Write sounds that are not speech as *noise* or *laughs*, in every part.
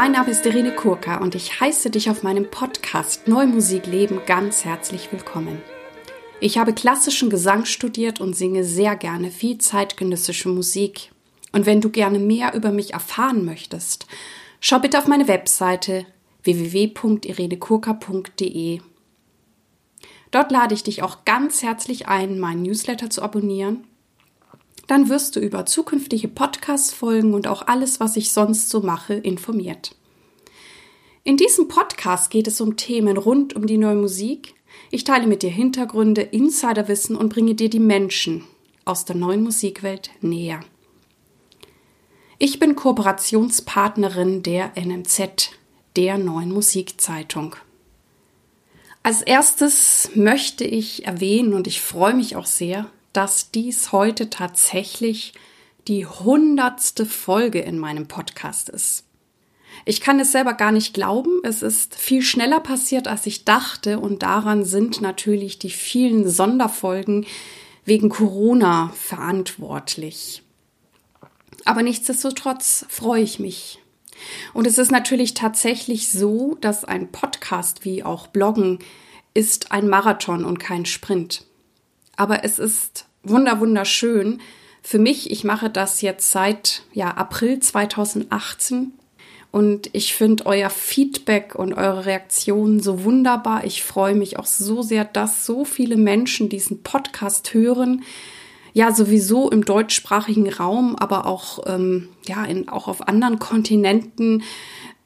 Mein Name ist Irene Kurka und ich heiße dich auf meinem Podcast Neumusik Leben ganz herzlich willkommen. Ich habe klassischen Gesang studiert und singe sehr gerne viel zeitgenössische Musik. Und wenn du gerne mehr über mich erfahren möchtest, schau bitte auf meine Webseite www.irenekurka.de. Dort lade ich dich auch ganz herzlich ein, meinen Newsletter zu abonnieren. Dann wirst du über zukünftige Podcast-Folgen und auch alles, was ich sonst so mache, informiert. In diesem Podcast geht es um Themen rund um die neue Musik. Ich teile mit dir Hintergründe, Insiderwissen und bringe dir die Menschen aus der neuen Musikwelt näher. Ich bin Kooperationspartnerin der NMZ, der neuen Musikzeitung. Als erstes möchte ich erwähnen, und ich freue mich auch sehr, dass dies heute tatsächlich die hundertste Folge in meinem Podcast ist. Ich kann es selber gar nicht glauben. Es ist viel schneller passiert, als ich dachte. Und daran sind natürlich die vielen Sonderfolgen wegen Corona verantwortlich. Aber nichtsdestotrotz freue ich mich. Und es ist natürlich tatsächlich so, dass ein Podcast wie auch Bloggen ist ein Marathon und kein Sprint. Aber es ist wunder wunderschön. Für mich, ich mache das jetzt seit ja, April 2018 und ich finde euer Feedback und eure Reaktionen so wunderbar. Ich freue mich auch so sehr, dass so viele Menschen diesen Podcast hören. Ja, sowieso im deutschsprachigen Raum, aber auch, ähm, ja, in, auch auf anderen Kontinenten.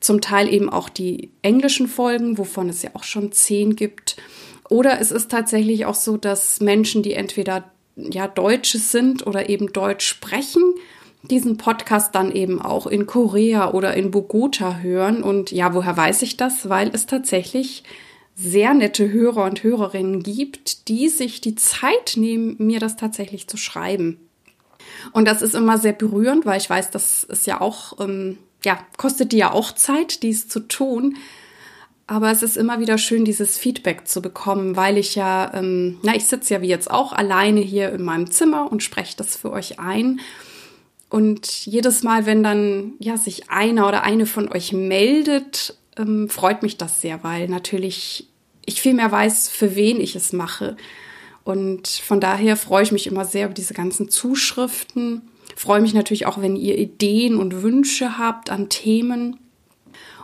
Zum Teil eben auch die englischen Folgen, wovon es ja auch schon zehn gibt. Oder es ist tatsächlich auch so, dass Menschen, die entweder ja Deutsche sind oder eben Deutsch sprechen, diesen Podcast dann eben auch in Korea oder in Bogota hören. Und ja, woher weiß ich das? Weil es tatsächlich sehr nette Hörer und Hörerinnen gibt, die sich die Zeit nehmen, mir das tatsächlich zu schreiben. Und das ist immer sehr berührend, weil ich weiß, das ist ja auch, ähm, ja, kostet die ja auch Zeit, dies zu tun. Aber es ist immer wieder schön, dieses Feedback zu bekommen, weil ich ja, ähm, na, ich sitze ja wie jetzt auch alleine hier in meinem Zimmer und spreche das für euch ein. Und jedes Mal, wenn dann ja sich einer oder eine von euch meldet, ähm, freut mich das sehr, weil natürlich ich viel mehr weiß, für wen ich es mache. Und von daher freue ich mich immer sehr über diese ganzen Zuschriften. Freue mich natürlich auch, wenn ihr Ideen und Wünsche habt an Themen.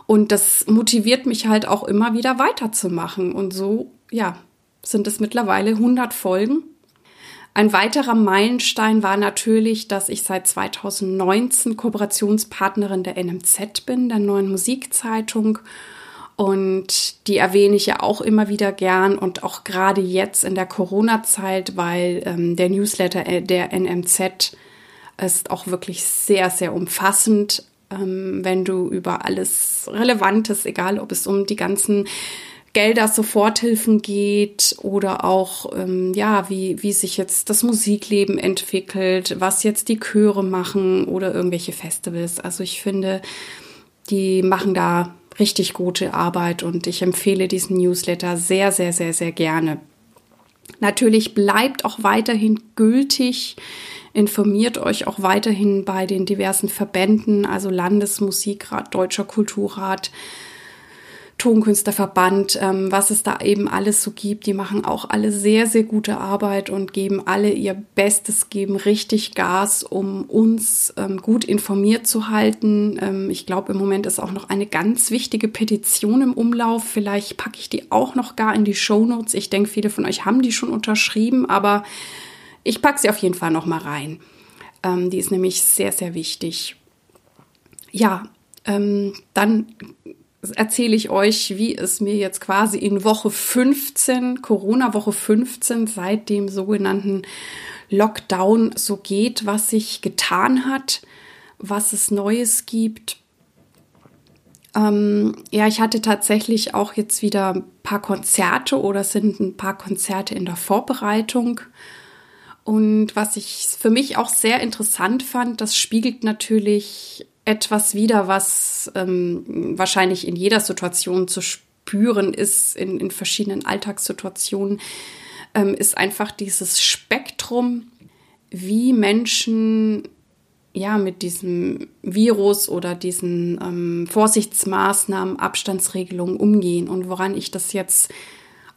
Und das motiviert mich halt auch immer wieder weiterzumachen. Und so, ja, sind es mittlerweile 100 Folgen. Ein weiterer Meilenstein war natürlich, dass ich seit 2019 Kooperationspartnerin der NMZ bin, der neuen Musikzeitung. Und die erwähne ich ja auch immer wieder gern und auch gerade jetzt in der Corona-Zeit, weil ähm, der Newsletter äh, der NMZ ist auch wirklich sehr, sehr umfassend, ähm, wenn du über alles Relevantes, egal ob es um die ganzen Gelder, Soforthilfen geht oder auch, ähm, ja, wie, wie sich jetzt das Musikleben entwickelt, was jetzt die Chöre machen oder irgendwelche Festivals. Also ich finde, die machen da richtig gute Arbeit und ich empfehle diesen Newsletter sehr, sehr, sehr, sehr gerne. Natürlich bleibt auch weiterhin gültig, informiert euch auch weiterhin bei den diversen Verbänden, also Landesmusikrat, Deutscher Kulturrat, Tonkünstlerverband, ähm, was es da eben alles so gibt. Die machen auch alle sehr, sehr gute Arbeit und geben alle ihr Bestes, geben richtig Gas, um uns ähm, gut informiert zu halten. Ähm, ich glaube, im Moment ist auch noch eine ganz wichtige Petition im Umlauf. Vielleicht packe ich die auch noch gar in die Show Notes. Ich denke, viele von euch haben die schon unterschrieben, aber ich packe sie auf jeden Fall noch mal rein. Ähm, die ist nämlich sehr, sehr wichtig. Ja, ähm, dann erzähle ich euch, wie es mir jetzt quasi in Woche 15, Corona-Woche 15, seit dem sogenannten Lockdown so geht, was sich getan hat, was es Neues gibt. Ähm, ja, ich hatte tatsächlich auch jetzt wieder ein paar Konzerte oder sind ein paar Konzerte in der Vorbereitung. Und was ich für mich auch sehr interessant fand, das spiegelt natürlich etwas wieder, was ähm, wahrscheinlich in jeder Situation zu spüren ist, in, in verschiedenen Alltagssituationen, ähm, ist einfach dieses Spektrum, wie Menschen ja, mit diesem Virus oder diesen ähm, Vorsichtsmaßnahmen, Abstandsregelungen umgehen und woran ich das jetzt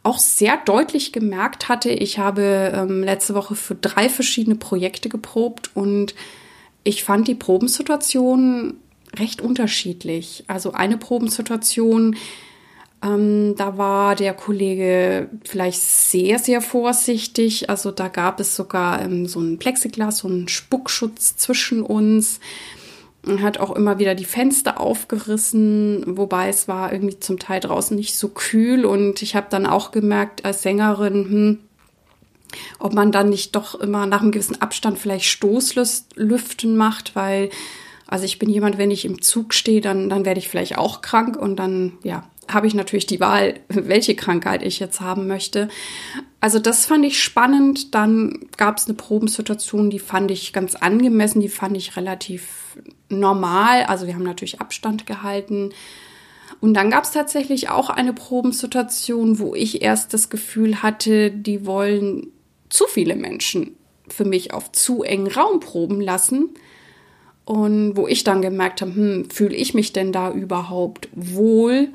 auch sehr deutlich gemerkt hatte. Ich habe ähm, letzte Woche für drei verschiedene Projekte geprobt und ich fand die Probensituation recht unterschiedlich. Also eine Probensituation, ähm, da war der Kollege vielleicht sehr, sehr vorsichtig. Also da gab es sogar ähm, so ein Plexiglas, so einen Spuckschutz zwischen uns. Hat auch immer wieder die Fenster aufgerissen, wobei es war irgendwie zum Teil draußen nicht so kühl. Und ich habe dann auch gemerkt als Sängerin, hm, ob man dann nicht doch immer nach einem gewissen Abstand vielleicht Stoßlüften macht, weil also ich bin jemand, wenn ich im Zug stehe, dann, dann werde ich vielleicht auch krank und dann, ja, habe ich natürlich die Wahl, *laughs* welche Krankheit ich jetzt haben möchte. Also das fand ich spannend. Dann gab es eine Probensituation, die fand ich ganz angemessen, die fand ich relativ normal. Also wir haben natürlich Abstand gehalten. Und dann gab es tatsächlich auch eine Probensituation, wo ich erst das Gefühl hatte, die wollen zu viele Menschen für mich auf zu engen Raum proben lassen. Und wo ich dann gemerkt habe, hm, fühle ich mich denn da überhaupt wohl?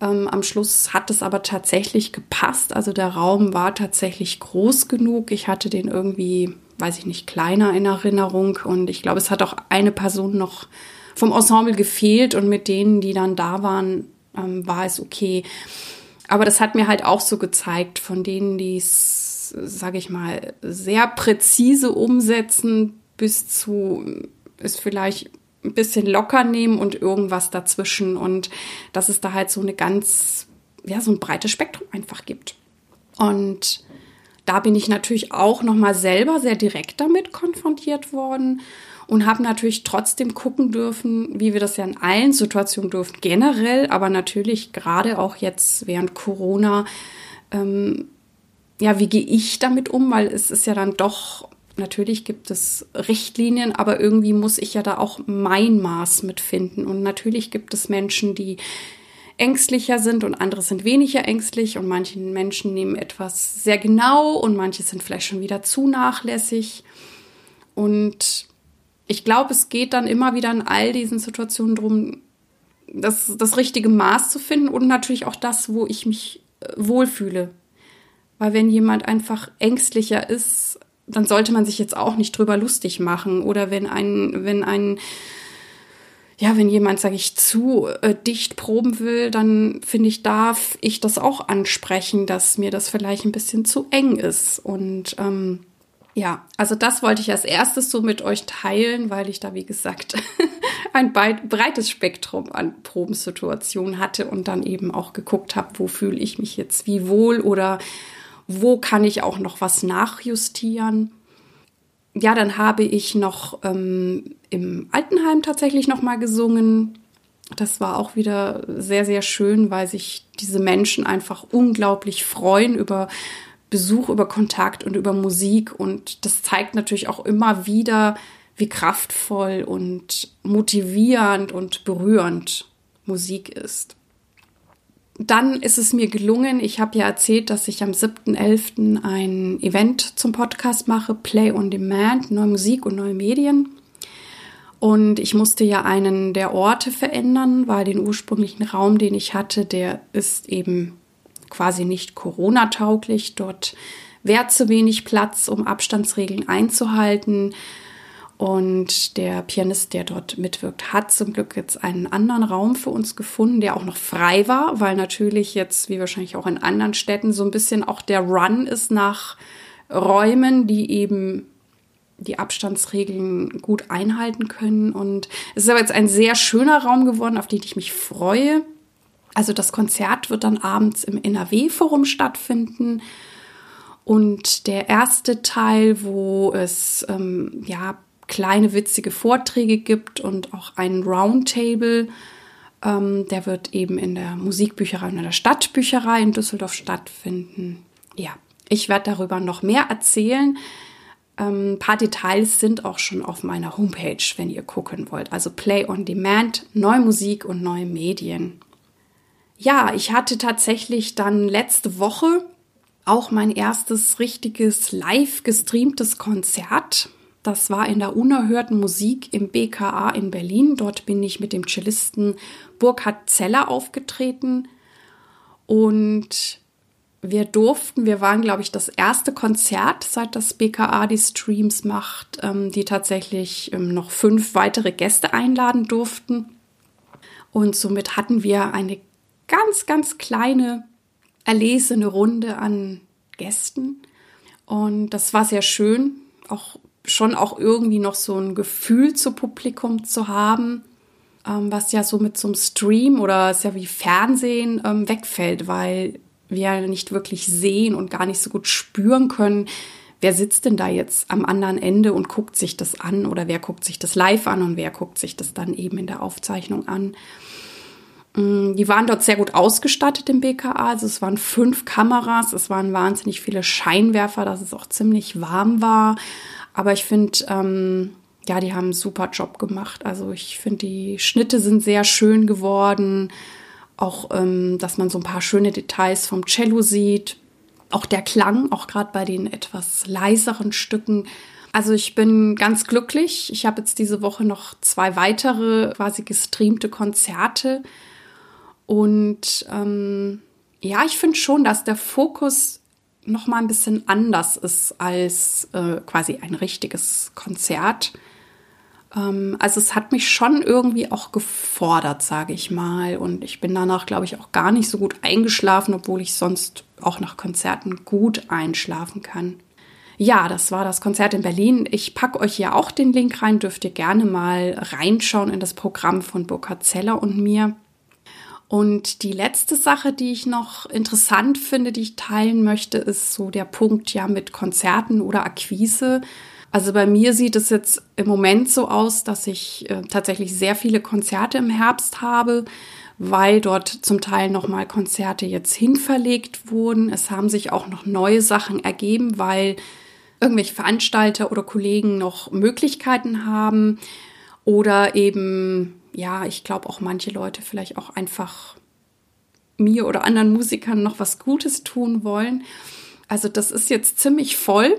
Ähm, am Schluss hat es aber tatsächlich gepasst. Also der Raum war tatsächlich groß genug. Ich hatte den irgendwie, weiß ich nicht, kleiner in Erinnerung. Und ich glaube, es hat auch eine Person noch vom Ensemble gefehlt. Und mit denen, die dann da waren, ähm, war es okay. Aber das hat mir halt auch so gezeigt, von denen, die es, sage ich mal, sehr präzise umsetzen, bis zu es vielleicht ein bisschen locker nehmen und irgendwas dazwischen und dass es da halt so eine ganz, ja, so ein breites Spektrum einfach gibt. Und da bin ich natürlich auch nochmal selber sehr direkt damit konfrontiert worden und habe natürlich trotzdem gucken dürfen, wie wir das ja in allen Situationen dürfen, generell, aber natürlich gerade auch jetzt während Corona, ähm, ja, wie gehe ich damit um, weil es ist ja dann doch Natürlich gibt es Richtlinien, aber irgendwie muss ich ja da auch mein Maß mitfinden. Und natürlich gibt es Menschen, die ängstlicher sind und andere sind weniger ängstlich und manche Menschen nehmen etwas sehr genau und manche sind vielleicht schon wieder zu nachlässig. Und ich glaube, es geht dann immer wieder in all diesen Situationen darum, das, das richtige Maß zu finden und natürlich auch das, wo ich mich äh, wohlfühle. Weil wenn jemand einfach ängstlicher ist, dann sollte man sich jetzt auch nicht drüber lustig machen. Oder wenn ein, wenn ein, ja, wenn jemand, sage ich, zu äh, dicht proben will, dann finde ich, darf ich das auch ansprechen, dass mir das vielleicht ein bisschen zu eng ist. Und ähm, ja, also das wollte ich als erstes so mit euch teilen, weil ich da, wie gesagt, *laughs* ein breites Spektrum an Probensituationen hatte und dann eben auch geguckt habe, wo fühle ich mich jetzt wie wohl oder wo kann ich auch noch was nachjustieren. Ja, dann habe ich noch ähm, im Altenheim tatsächlich noch mal gesungen. Das war auch wieder sehr, sehr schön, weil sich diese Menschen einfach unglaublich freuen über Besuch, über Kontakt und über Musik. Und das zeigt natürlich auch immer wieder, wie kraftvoll und motivierend und berührend Musik ist dann ist es mir gelungen, ich habe ja erzählt, dass ich am 7.11. ein Event zum Podcast mache, Play on Demand, neue Musik und neue Medien. Und ich musste ja einen der Orte verändern, weil den ursprünglichen Raum, den ich hatte, der ist eben quasi nicht Corona-tauglich. Dort wäre zu wenig Platz, um Abstandsregeln einzuhalten. Und der Pianist, der dort mitwirkt, hat zum Glück jetzt einen anderen Raum für uns gefunden, der auch noch frei war, weil natürlich jetzt, wie wahrscheinlich auch in anderen Städten, so ein bisschen auch der Run ist nach Räumen, die eben die Abstandsregeln gut einhalten können. Und es ist aber jetzt ein sehr schöner Raum geworden, auf den ich mich freue. Also das Konzert wird dann abends im NRW-Forum stattfinden. Und der erste Teil, wo es ähm, ja kleine witzige Vorträge gibt und auch einen Roundtable. Ähm, der wird eben in der Musikbücherei und in der Stadtbücherei in Düsseldorf stattfinden. Ja, ich werde darüber noch mehr erzählen. Ähm, ein paar Details sind auch schon auf meiner Homepage, wenn ihr gucken wollt. Also Play on Demand, neue Musik und neue Medien. Ja, ich hatte tatsächlich dann letzte Woche auch mein erstes richtiges live gestreamtes Konzert Das war in der unerhörten Musik im BKA in Berlin. Dort bin ich mit dem Cellisten Burkhard Zeller aufgetreten. Und wir durften, wir waren, glaube ich, das erste Konzert, seit das BKA die Streams macht, ähm, die tatsächlich ähm, noch fünf weitere Gäste einladen durften. Und somit hatten wir eine ganz, ganz kleine erlesene Runde an Gästen. Und das war sehr schön, auch schon auch irgendwie noch so ein Gefühl zu Publikum zu haben, ähm, was ja so mit so einem Stream oder ist ja wie Fernsehen ähm, wegfällt, weil wir nicht wirklich sehen und gar nicht so gut spüren können, wer sitzt denn da jetzt am anderen Ende und guckt sich das an oder wer guckt sich das live an und wer guckt sich das dann eben in der Aufzeichnung an. Mm, die waren dort sehr gut ausgestattet im BKA. Also es waren fünf Kameras, es waren wahnsinnig viele Scheinwerfer, dass es auch ziemlich warm war. Aber ich finde, ähm, ja, die haben einen super Job gemacht. Also ich finde, die Schnitte sind sehr schön geworden. Auch, ähm, dass man so ein paar schöne Details vom Cello sieht. Auch der Klang, auch gerade bei den etwas leiseren Stücken. Also ich bin ganz glücklich. Ich habe jetzt diese Woche noch zwei weitere quasi gestreamte Konzerte und ähm, ja, ich finde schon, dass der Fokus noch mal ein bisschen anders ist als äh, quasi ein richtiges Konzert. Ähm, also es hat mich schon irgendwie auch gefordert, sage ich mal. Und ich bin danach, glaube ich, auch gar nicht so gut eingeschlafen, obwohl ich sonst auch nach Konzerten gut einschlafen kann. Ja, das war das Konzert in Berlin. Ich packe euch hier auch den Link rein, dürft ihr gerne mal reinschauen in das Programm von Burkhard Zeller und mir. Und die letzte Sache, die ich noch interessant finde, die ich teilen möchte, ist so der Punkt ja mit Konzerten oder Akquise. Also bei mir sieht es jetzt im Moment so aus, dass ich äh, tatsächlich sehr viele Konzerte im Herbst habe, weil dort zum Teil nochmal Konzerte jetzt hinverlegt wurden. Es haben sich auch noch neue Sachen ergeben, weil irgendwelche Veranstalter oder Kollegen noch Möglichkeiten haben oder eben ja, ich glaube auch manche Leute vielleicht auch einfach mir oder anderen Musikern noch was Gutes tun wollen. Also das ist jetzt ziemlich voll.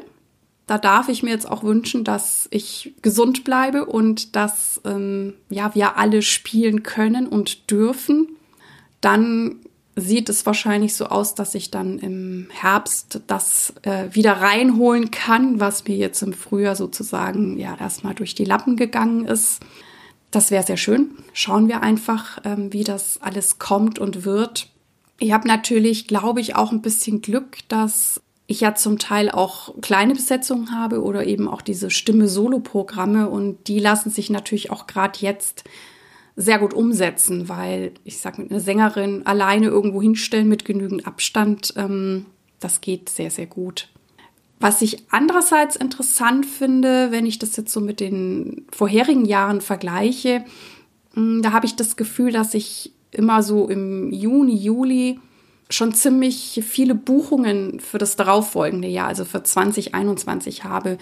Da darf ich mir jetzt auch wünschen, dass ich gesund bleibe und dass ähm, ja wir alle spielen können und dürfen. Dann sieht es wahrscheinlich so aus, dass ich dann im Herbst das äh, wieder reinholen kann, was mir jetzt im Frühjahr sozusagen ja erstmal durch die Lappen gegangen ist. Das wäre sehr schön. Schauen wir einfach, ähm, wie das alles kommt und wird. Ich habe natürlich, glaube ich, auch ein bisschen Glück, dass ich ja zum Teil auch kleine Besetzungen habe oder eben auch diese Stimme-Solo-Programme und die lassen sich natürlich auch gerade jetzt sehr gut umsetzen, weil ich sage, eine Sängerin alleine irgendwo hinstellen mit genügend Abstand, ähm, das geht sehr, sehr gut. Was ich andererseits interessant finde, wenn ich das jetzt so mit den vorherigen Jahren vergleiche, hm, da habe ich das Gefühl, dass ich immer so im Juni, Juli schon ziemlich viele Buchungen für das darauffolgende Jahr, also für 2021 habe.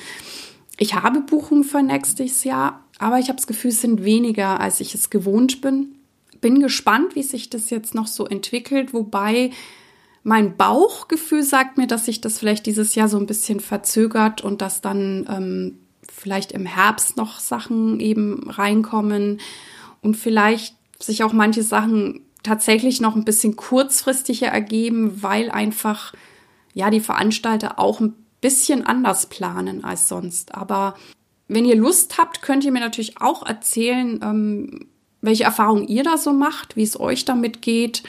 Ich habe Buchungen für nächstes Jahr, aber ich habe das Gefühl, es sind weniger, als ich es gewohnt bin. Bin gespannt, wie sich das jetzt noch so entwickelt, wobei mein Bauchgefühl sagt mir, dass sich das vielleicht dieses Jahr so ein bisschen verzögert und dass dann ähm, vielleicht im Herbst noch Sachen eben reinkommen und vielleicht sich auch manche Sachen tatsächlich noch ein bisschen kurzfristiger ergeben, weil einfach ja die Veranstalter auch ein bisschen anders planen als sonst. Aber wenn ihr Lust habt, könnt ihr mir natürlich auch erzählen, ähm, welche Erfahrungen ihr da so macht, wie es euch damit geht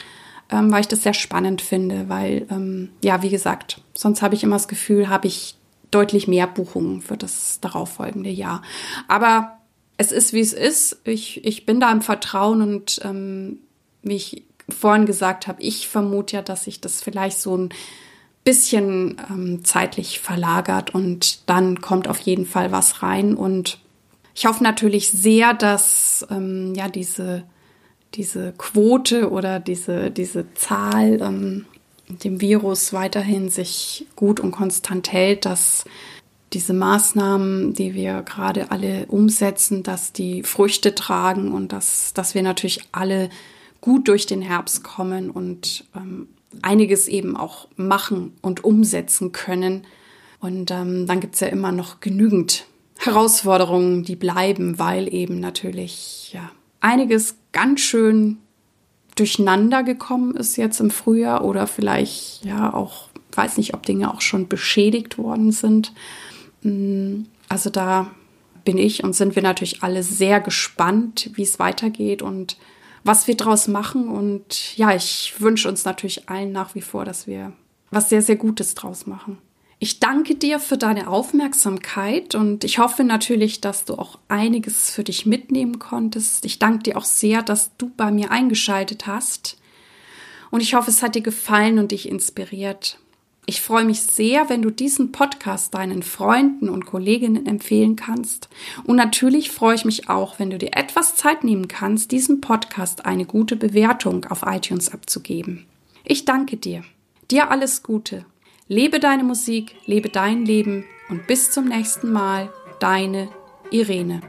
ähm, weil ich das sehr spannend finde, weil, ähm, ja, wie gesagt, sonst habe ich immer das Gefühl, habe ich deutlich mehr Buchungen für das darauffolgende Jahr. Aber es ist, wie es ist. Ich, ich bin da im Vertrauen und ähm, wie ich vorhin gesagt habe, ich vermute ja, dass sich das vielleicht so ein bisschen ähm, zeitlich verlagert und dann kommt auf jeden Fall was rein. Und ich hoffe natürlich sehr, dass ähm, ja diese diese Quote oder diese, diese Zahl ähm, dem Virus weiterhin sich gut und konstant hält, dass diese Maßnahmen, die wir gerade alle umsetzen, dass die Früchte tragen und dass, dass wir natürlich alle gut durch den Herbst kommen und ähm, einiges eben auch machen und umsetzen können. Und ähm, dann gibt's ja immer noch genügend Herausforderungen, die bleiben, weil eben natürlich ja einiges ganz schön durcheinander gekommen ist jetzt im Frühjahr oder vielleicht ja auch weiß nicht, ob Dinge auch schon beschädigt worden sind. Mm, also da bin ich und sind wir natürlich alle sehr gespannt, wie es weitergeht und was wir draus machen. Und ja, ich wünsche uns natürlich allen nach wie vor, dass wir was sehr, sehr Gutes draus machen. Ich danke dir für deine Aufmerksamkeit und ich hoffe natürlich, dass du auch einiges für dich mitnehmen konntest. Ich danke dir auch sehr, dass du bei mir eingeschaltet hast. Und ich hoffe, es hat dir gefallen und dich inspiriert. Ich freue mich sehr, wenn du diesen Podcast deinen Freunden und Kolleginnen empfehlen kannst. Und natürlich freue ich mich auch, wenn du dir etwas Zeit nehmen kannst, diesem Podcast eine gute Bewertung auf iTunes abzugeben. Ich danke dir. Dir alles Gute. Lebe deine Musik, lebe dein Leben und bis zum nächsten Mal, deine Irene.